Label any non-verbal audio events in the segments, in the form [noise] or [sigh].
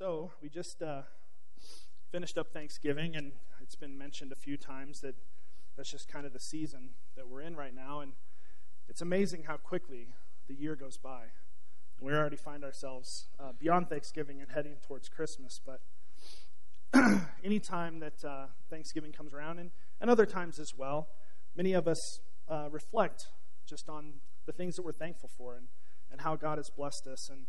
So, we just uh, finished up Thanksgiving, and it's been mentioned a few times that that's just kind of the season that we're in right now. And it's amazing how quickly the year goes by. We already find ourselves uh, beyond Thanksgiving and heading towards Christmas. But [clears throat] anytime that uh, Thanksgiving comes around, and, and other times as well, many of us uh, reflect just on the things that we're thankful for and, and how God has blessed us. And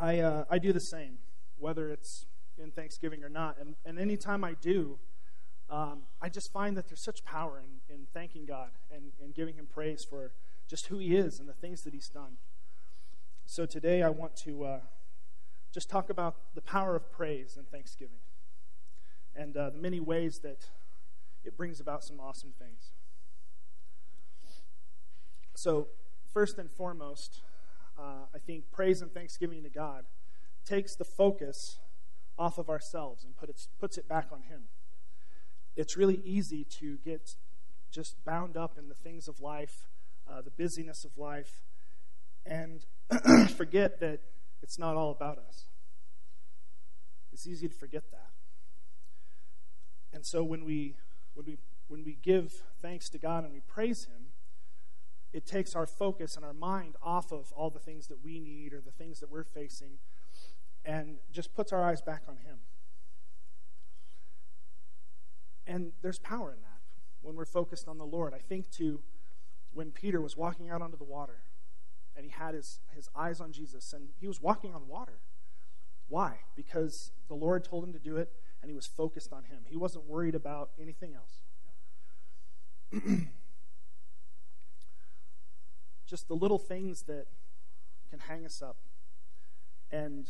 I, uh, I do the same, whether it's in Thanksgiving or not. And, and anytime I do, um, I just find that there's such power in, in thanking God and, and giving Him praise for just who He is and the things that He's done. So today I want to uh, just talk about the power of praise and thanksgiving and uh, the many ways that it brings about some awesome things. So, first and foremost, uh, I think praise and thanksgiving to God takes the focus off of ourselves and put it, puts it back on Him. It's really easy to get just bound up in the things of life, uh, the busyness of life, and [clears throat] forget that it's not all about us. It's easy to forget that. And so when we when we when we give thanks to God and we praise Him, it takes our focus and our mind off of all the things that we need or the things that we're facing and just puts our eyes back on Him. And there's power in that when we're focused on the Lord. I think to when Peter was walking out onto the water and he had his, his eyes on Jesus and he was walking on water. Why? Because the Lord told him to do it and he was focused on Him. He wasn't worried about anything else. [clears throat] just the little things that can hang us up. And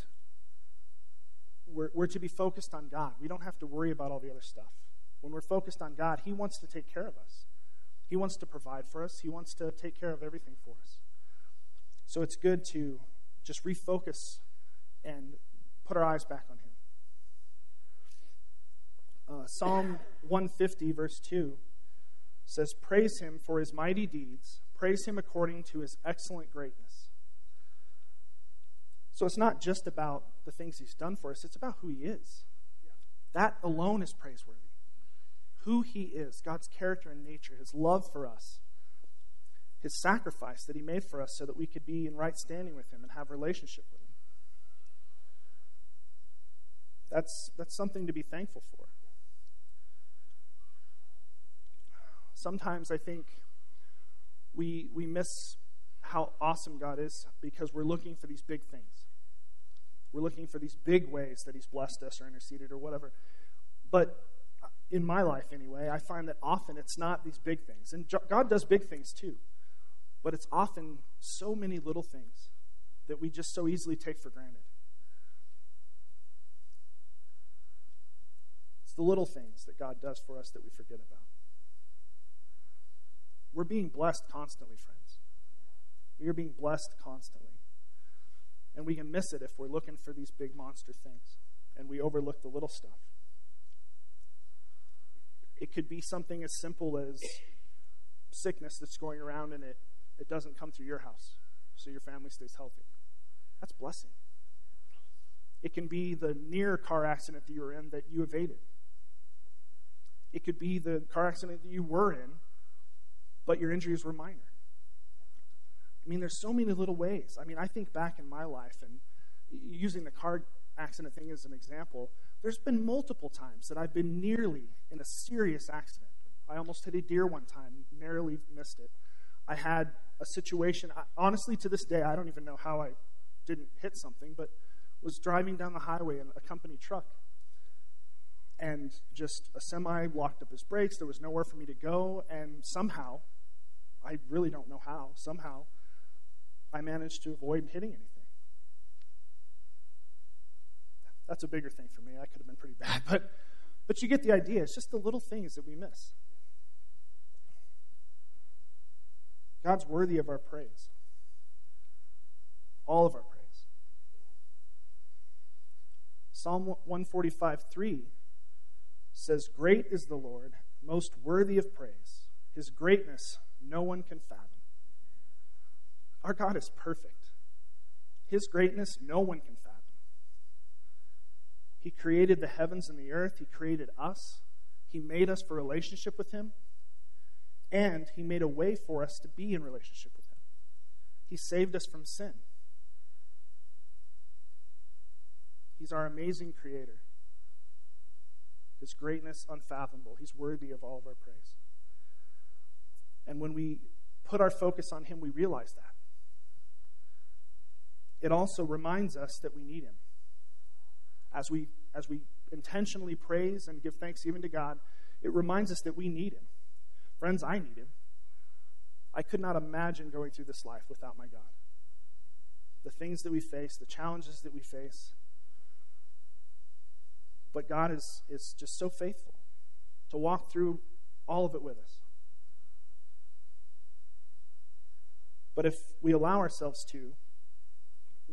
we're, we're to be focused on God. We don't have to worry about all the other stuff. When we're focused on God, He wants to take care of us. He wants to provide for us. He wants to take care of everything for us. So it's good to just refocus and put our eyes back on Him. Uh, Psalm 150, verse 2 says, Praise Him for His mighty deeds Praise him according to his excellent greatness. So it's not just about the things he's done for us, it's about who he is. That alone is praiseworthy. Who he is, God's character and nature, his love for us, his sacrifice that he made for us so that we could be in right standing with him and have relationship with him. That's, that's something to be thankful for. Sometimes I think we, we miss how awesome God is because we're looking for these big things. We're looking for these big ways that He's blessed us or interceded or whatever. But in my life, anyway, I find that often it's not these big things. And God does big things too. But it's often so many little things that we just so easily take for granted. It's the little things that God does for us that we forget about. We're being blessed constantly, friends. We are being blessed constantly. And we can miss it if we're looking for these big monster things and we overlook the little stuff. It could be something as simple as sickness that's going around and it, it doesn't come through your house, so your family stays healthy. That's blessing. It can be the near car accident that you were in that you evaded. It could be the car accident that you were in but your injuries were minor. I mean, there's so many little ways. I mean, I think back in my life and using the car accident thing as an example, there's been multiple times that I've been nearly in a serious accident. I almost hit a deer one time, narrowly missed it. I had a situation, honestly, to this day, I don't even know how I didn't hit something, but was driving down the highway in a company truck. And just a semi locked up his brakes. There was nowhere for me to go. And somehow, I really don't know how. Somehow, I managed to avoid hitting anything. That's a bigger thing for me. I could have been pretty bad, [laughs] but but you get the idea. It's just the little things that we miss. God's worthy of our praise. All of our praise. Psalm 145 3 says, Great is the Lord, most worthy of praise. His greatness no one can fathom. Our God is perfect. His greatness, no one can fathom. He created the heavens and the earth, He created us, He made us for relationship with Him, and He made a way for us to be in relationship with Him. He saved us from sin. He's our amazing Creator. His greatness unfathomable. He's worthy of all of our praise. And when we put our focus on Him, we realize that. It also reminds us that we need Him. As we, as we intentionally praise and give thanks even to God, it reminds us that we need Him. Friends, I need Him. I could not imagine going through this life without my God. The things that we face, the challenges that we face. But God is, is just so faithful to walk through all of it with us. But if we allow ourselves to,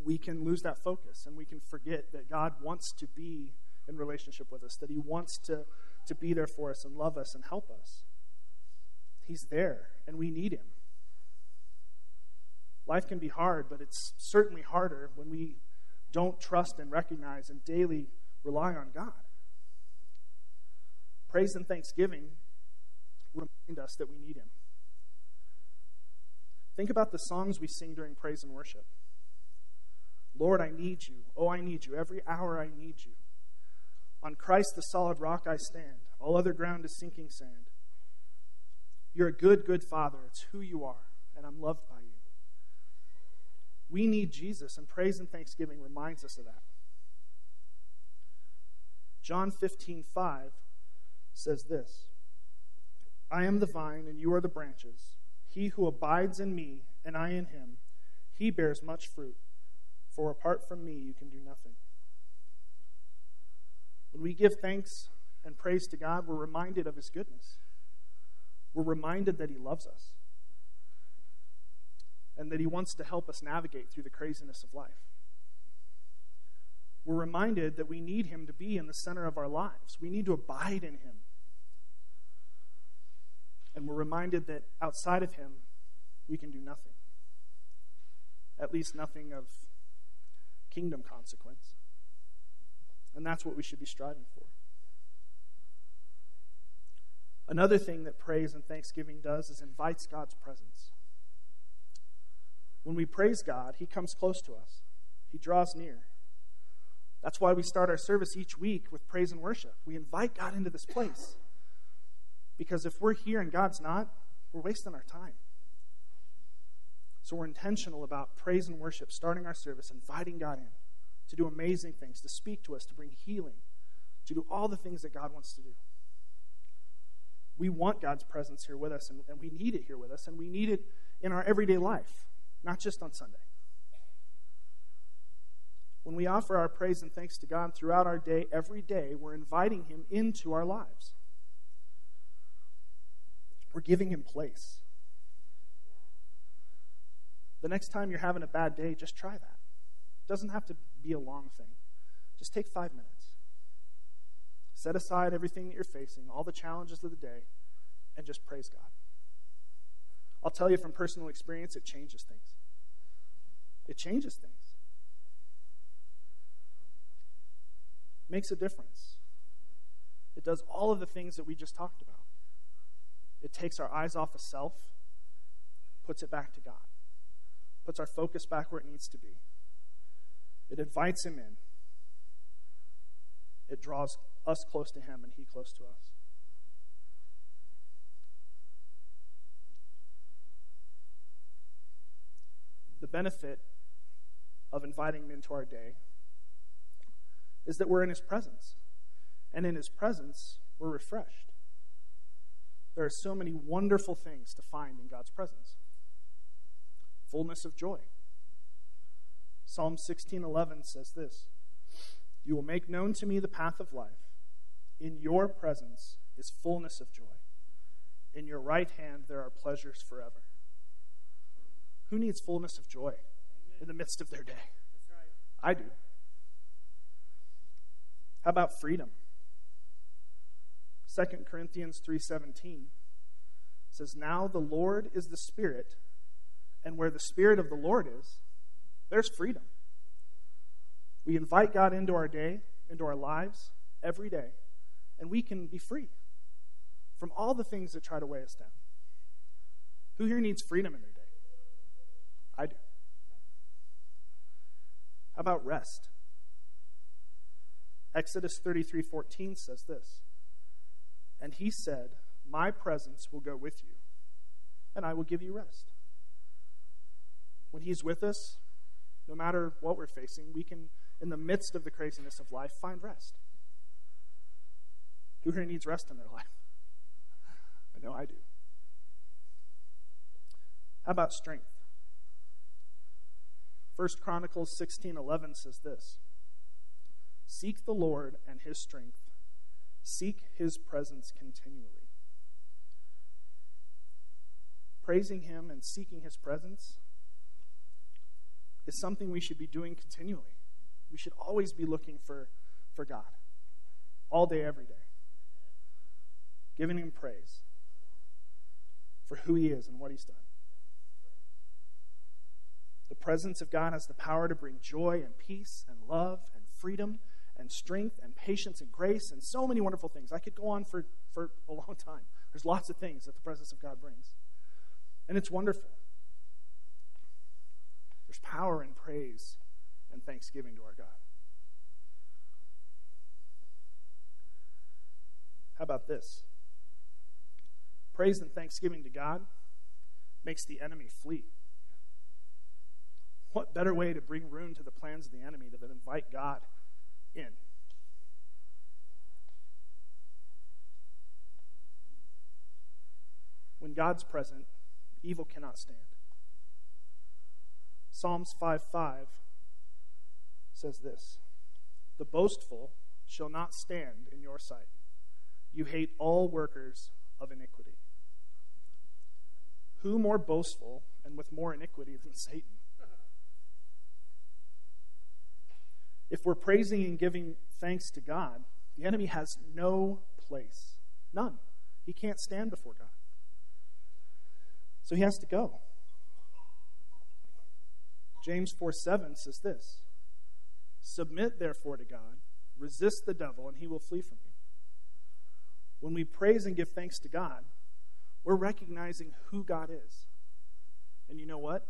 we can lose that focus and we can forget that God wants to be in relationship with us, that He wants to, to be there for us and love us and help us. He's there and we need Him. Life can be hard, but it's certainly harder when we don't trust and recognize and daily rely on God. Praise and thanksgiving remind us that we need Him. Think about the songs we sing during praise and worship. Lord, I need you. Oh, I need you. Every hour I need you. On Christ, the solid rock, I stand. All other ground is sinking sand. You're a good, good Father. It's who you are, and I'm loved by you. We need Jesus, and praise and thanksgiving reminds us of that. John 15, 5 says this I am the vine, and you are the branches. He who abides in me, and I in him, he bears much fruit. For apart from me, you can do nothing. When we give thanks and praise to God, we're reminded of his goodness. We're reminded that he loves us and that he wants to help us navigate through the craziness of life. We're reminded that we need him to be in the center of our lives. We need to abide in him. And we're reminded that outside of him, we can do nothing. At least nothing of kingdom consequence. And that's what we should be striving for. Another thing that praise and thanksgiving does is invites God's presence. When we praise God, He comes close to us, He draws near. That's why we start our service each week with praise and worship. We invite God into this place. Because if we're here and God's not, we're wasting our time. So we're intentional about praise and worship, starting our service, inviting God in to do amazing things, to speak to us, to bring healing, to do all the things that God wants to do. We want God's presence here with us, and, and we need it here with us, and we need it in our everyday life, not just on Sunday. When we offer our praise and thanks to God throughout our day, every day, we're inviting Him into our lives. We're giving Him place. The next time you're having a bad day, just try that. It doesn't have to be a long thing. Just take five minutes. Set aside everything that you're facing, all the challenges of the day, and just praise God. I'll tell you from personal experience, it changes things. It changes things. makes a difference. It does all of the things that we just talked about. It takes our eyes off of self, puts it back to God, puts our focus back where it needs to be. It invites Him in, it draws us close to Him and He close to us. The benefit of inviting Him into our day is that we're in His presence. And in His presence, we're refreshed. There are so many wonderful things to find in God's presence fullness of joy. Psalm 16:11 says this, "You will make known to me the path of life. In your presence is fullness of joy. In your right hand there are pleasures forever." Who needs fullness of joy in the midst of their day? I do. How about freedom? 2 Corinthians 3:17 says, "Now the Lord is the Spirit, and where the Spirit of the Lord is, there's freedom." We invite God into our day, into our lives every day, and we can be free from all the things that try to weigh us down. Who here needs freedom in their day? I do. How about rest? Exodus 33:14 says this. And he said, "My presence will go with you, and I will give you rest." When he's with us, no matter what we're facing, we can in the midst of the craziness of life find rest. Who here needs rest in their life? I know I do. How about strength? First Chronicles 16:11 says this. Seek the Lord and his strength. Seek his presence continually. Praising him and seeking his presence is something we should be doing continually. We should always be looking for, for God, all day, every day, giving him praise for who he is and what he's done. The presence of God has the power to bring joy and peace and love and freedom and strength and patience and grace and so many wonderful things. I could go on for, for a long time. There's lots of things that the presence of God brings. And it's wonderful. There's power in praise and thanksgiving to our God. How about this? Praise and thanksgiving to God makes the enemy flee. What better way to bring ruin to the plans of the enemy than to invite God in? When God's present, evil cannot stand. Psalms 5 5 says this The boastful shall not stand in your sight. You hate all workers of iniquity. Who more boastful and with more iniquity than Satan? If we're praising and giving thanks to God, the enemy has no place. None. He can't stand before God. So he has to go. James 4 7 says this Submit therefore to God, resist the devil, and he will flee from you. When we praise and give thanks to God, we're recognizing who God is. And you know what?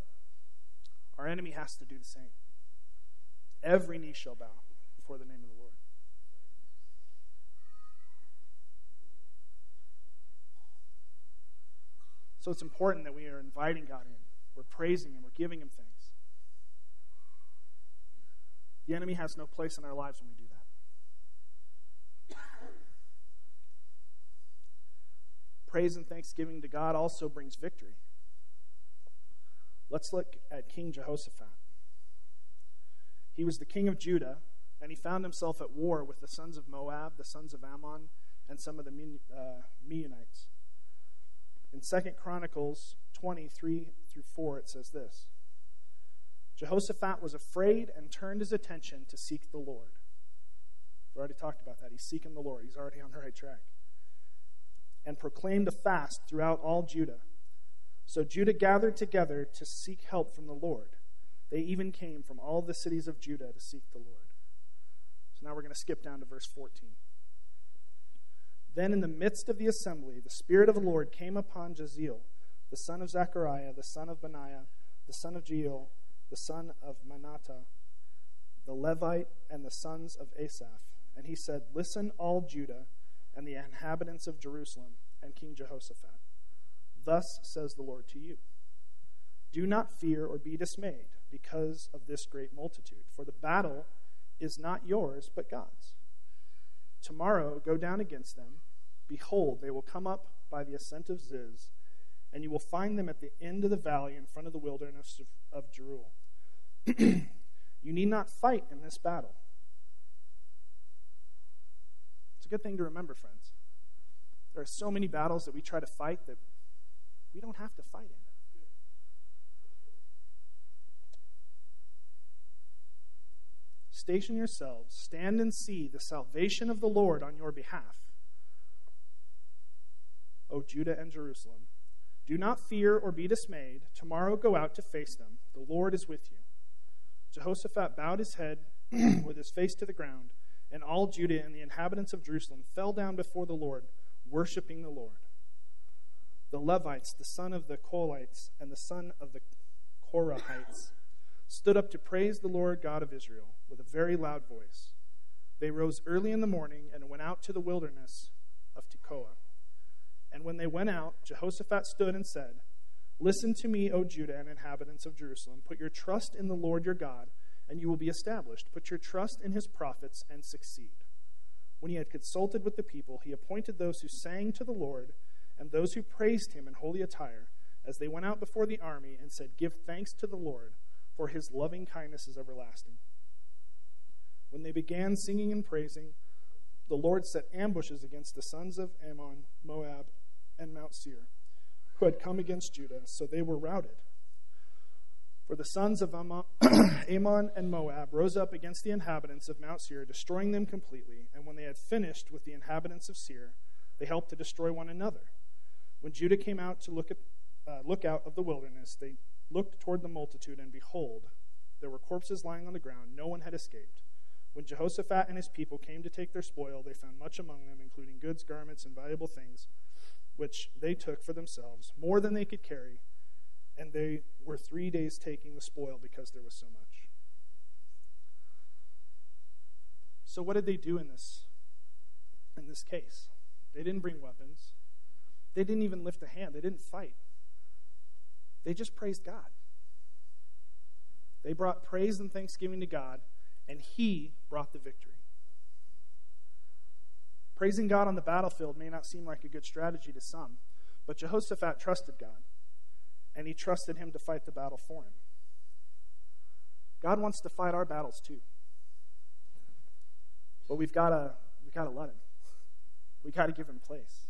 Our enemy has to do the same. Every knee shall bow before the name of the Lord. So it's important that we are inviting God in. We're praising Him. We're giving Him thanks. The enemy has no place in our lives when we do that. Praise and thanksgiving to God also brings victory. Let's look at King Jehoshaphat. He was the king of Judah, and he found himself at war with the sons of Moab, the sons of Ammon, and some of the uh, Meunites. In 2 Chronicles 23 through 4, it says this Jehoshaphat was afraid and turned his attention to seek the Lord. We already talked about that. He's seeking the Lord, he's already [laughs] on the right track. And proclaimed a fast throughout all Judah. So Judah gathered together to seek help from the Lord. They even came from all the cities of Judah to seek the Lord. So now we're going to skip down to verse 14. Then in the midst of the assembly, the Spirit of the Lord came upon Jaziel, the son of Zechariah, the son of Benaiah, the son of Jeiel, the son of Manattah, the Levite, and the sons of Asaph. And he said, Listen, all Judah and the inhabitants of Jerusalem and King Jehoshaphat. Thus says the Lord to you Do not fear or be dismayed because of this great multitude, for the battle is not yours, but God's. Tomorrow go down against them. Behold, they will come up by the ascent of Ziz and you will find them at the end of the valley in front of the wilderness of, of Jeruel. [clears throat] you need not fight in this battle. It's a good thing to remember, friends. There are so many battles that we try to fight that we don't have to fight in. Station yourselves, stand and see the salvation of the Lord on your behalf, O Judah and Jerusalem. Do not fear or be dismayed. Tomorrow go out to face them. The Lord is with you. Jehoshaphat bowed his head [clears throat] with his face to the ground, And all Judah and the inhabitants of Jerusalem fell down before the Lord, worshiping the Lord. The Levites, the son of the Kohathites, and the son of the Korahites, stood up to praise the Lord God of Israel with a very loud voice. They rose early in the morning and went out to the wilderness of Tekoa. And when they went out, Jehoshaphat stood and said, Listen to me, O Judah and inhabitants of Jerusalem. Put your trust in the Lord your God, and you will be established. Put your trust in his prophets and succeed. When he had consulted with the people, he appointed those who sang to the Lord and those who praised him in holy attire as they went out before the army and said, Give thanks to the Lord, for his loving kindness is everlasting. When they began singing and praising, the Lord set ambushes against the sons of Ammon, Moab, and Mount Seir, who had come against Judah, so they were routed. For the sons of [clears throat] Ammon and Moab rose up against the inhabitants of Mount Seir, destroying them completely. And when they had finished with the inhabitants of Seir, they helped to destroy one another. When Judah came out to look, at, uh, look out of the wilderness, they looked toward the multitude, and behold, there were corpses lying on the ground. No one had escaped. When Jehoshaphat and his people came to take their spoil, they found much among them, including goods, garments, and valuable things which they took for themselves, more than they could carry, and they were three days taking the spoil because there was so much. So what did they do in this in this case? They didn't bring weapons. They didn't even lift a hand. They didn't fight. They just praised God. They brought praise and thanksgiving to God, and He brought the victory. Praising God on the battlefield may not seem like a good strategy to some, but Jehoshaphat trusted God, and he trusted him to fight the battle for him. God wants to fight our battles too. But we've got to we got to let him. We got to give him place.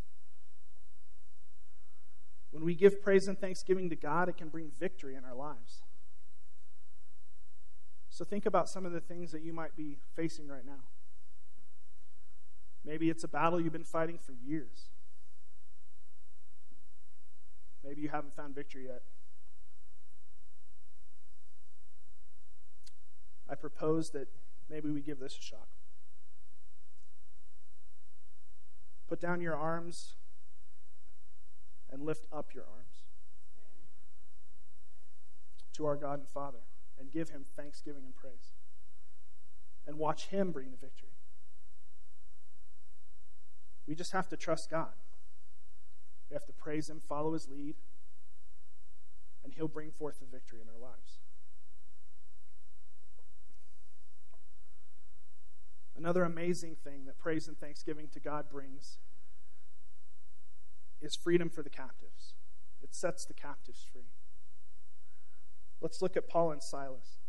When we give praise and thanksgiving to God, it can bring victory in our lives. So think about some of the things that you might be facing right now. Maybe it's a battle you've been fighting for years. Maybe you haven't found victory yet. I propose that maybe we give this a shot. Put down your arms and lift up your arms to our God and Father and give Him thanksgiving and praise. And watch Him bring the victory. We just have to trust God. We have to praise Him, follow His lead, and He'll bring forth the victory in our lives. Another amazing thing that praise and thanksgiving to God brings is freedom for the captives. It sets the captives free. Let's look at Paul and Silas.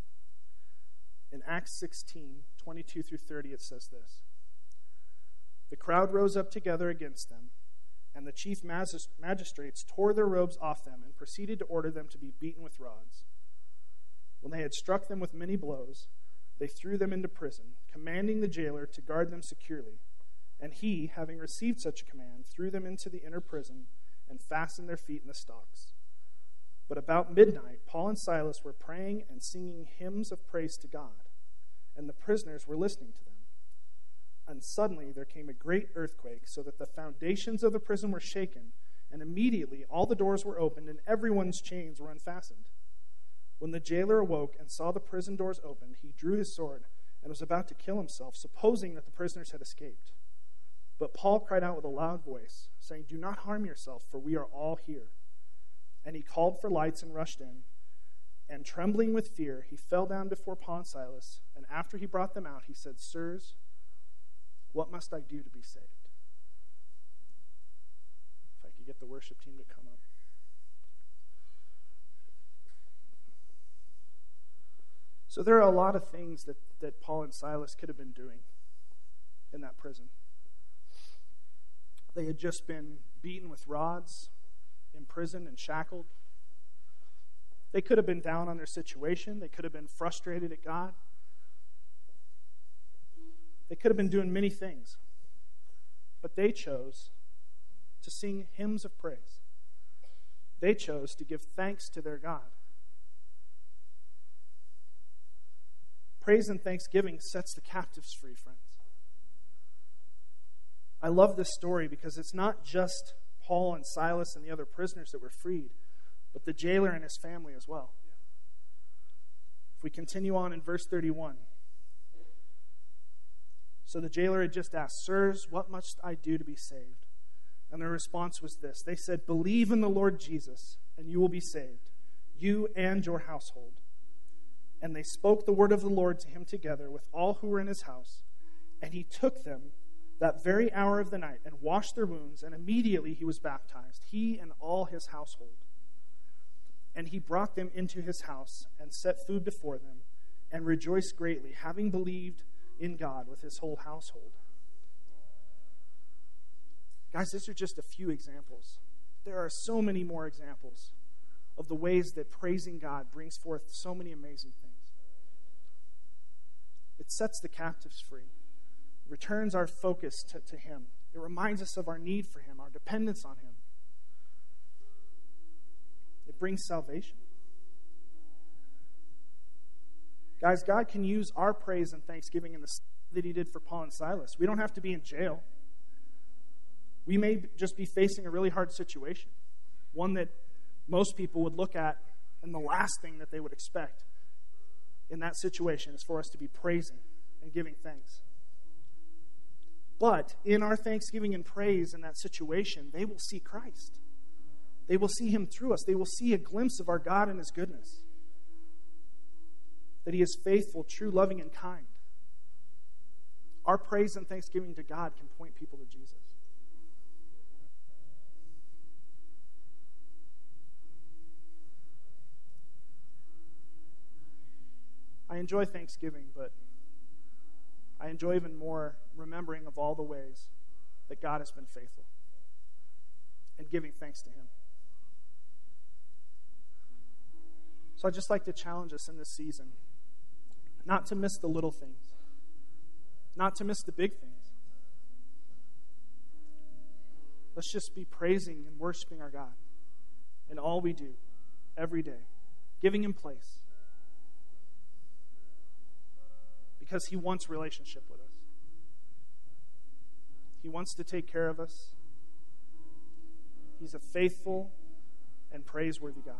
In Acts 16, 22 through 30, it says this. The crowd rose up together against them, and the chief magistrates tore their robes off them and proceeded to order them to be beaten with rods. When they had struck them with many blows, they threw them into prison, commanding the jailer to guard them securely. And he, having received such a command, threw them into the inner prison and fastened their feet in the stocks. But about midnight, Paul and Silas were praying and singing hymns of praise to God, and the prisoners were listening to them. And suddenly there came a great earthquake, so that the foundations of the prison were shaken, and immediately all the doors were opened, and everyone's chains were unfastened. When the jailer awoke and saw the prison doors opened, he drew his sword and was about to kill himself, supposing that the prisoners had escaped. But Paul cried out with a loud voice, saying, Do not harm yourself, for we are all here. And he called for lights and rushed in. And trembling with fear, he fell down before Paul and Silas. And after he brought them out, he said, Sirs, what must I do to be saved? If I could get the worship team to come up. So there are a lot of things that, that Paul and Silas could have been doing in that prison. They had just been beaten with rods, imprisoned, and shackled. They could have been down on their situation. They could have been frustrated at God. They could have been doing many things, but they chose to sing hymns of praise. They chose to give thanks to their God. Praise and thanksgiving sets the captives free, friends. I love this story because it's not just Paul and Silas and the other prisoners that were freed, but the jailer and his family as well. If we continue on in verse 31. So the jailer had just asked, Sirs, what must I do to be saved? And their response was this They said, Believe in the Lord Jesus, and you will be saved, you and your household. And they spoke the word of the Lord to him together with all who were in his house. And he took them that very hour of the night and washed their wounds, and immediately he was baptized, he and all his household. And he brought them into his house and set food before them, and rejoiced greatly, having believed in God with his whole household. Guys, these are just a few examples. There are so many more examples of the ways that praising God brings forth so many amazing things. It sets the captives free returns our focus to, to Him. It reminds us of our need for Him, our dependence on Him. It brings salvation. Guys, God can use our praise and thanksgiving in the that He did for Paul and Silas. We don't have to be in jail. We may just be facing a really hard situation, one that most people would look at, and the last thing that they would expect in that situation is for us to be praising and giving thanks. But in our thanksgiving and praise in that situation, they will see Christ. They will see Him through us. They will see a glimpse of our God and His goodness. That He is faithful, true, loving, and kind. Our praise and thanksgiving to God can point people to Jesus. I enjoy Thanksgiving, but I enjoy even more remembering of all the ways that God has been faithful and giving thanks to Him. So I'd just like to challenge us in this season not to miss the little things, not to miss the big things. Let's just be praising and worshiping our God in all we do every day, giving Him place because He wants relationship with us. He wants to take care of us. He's a faithful and praiseworthy God.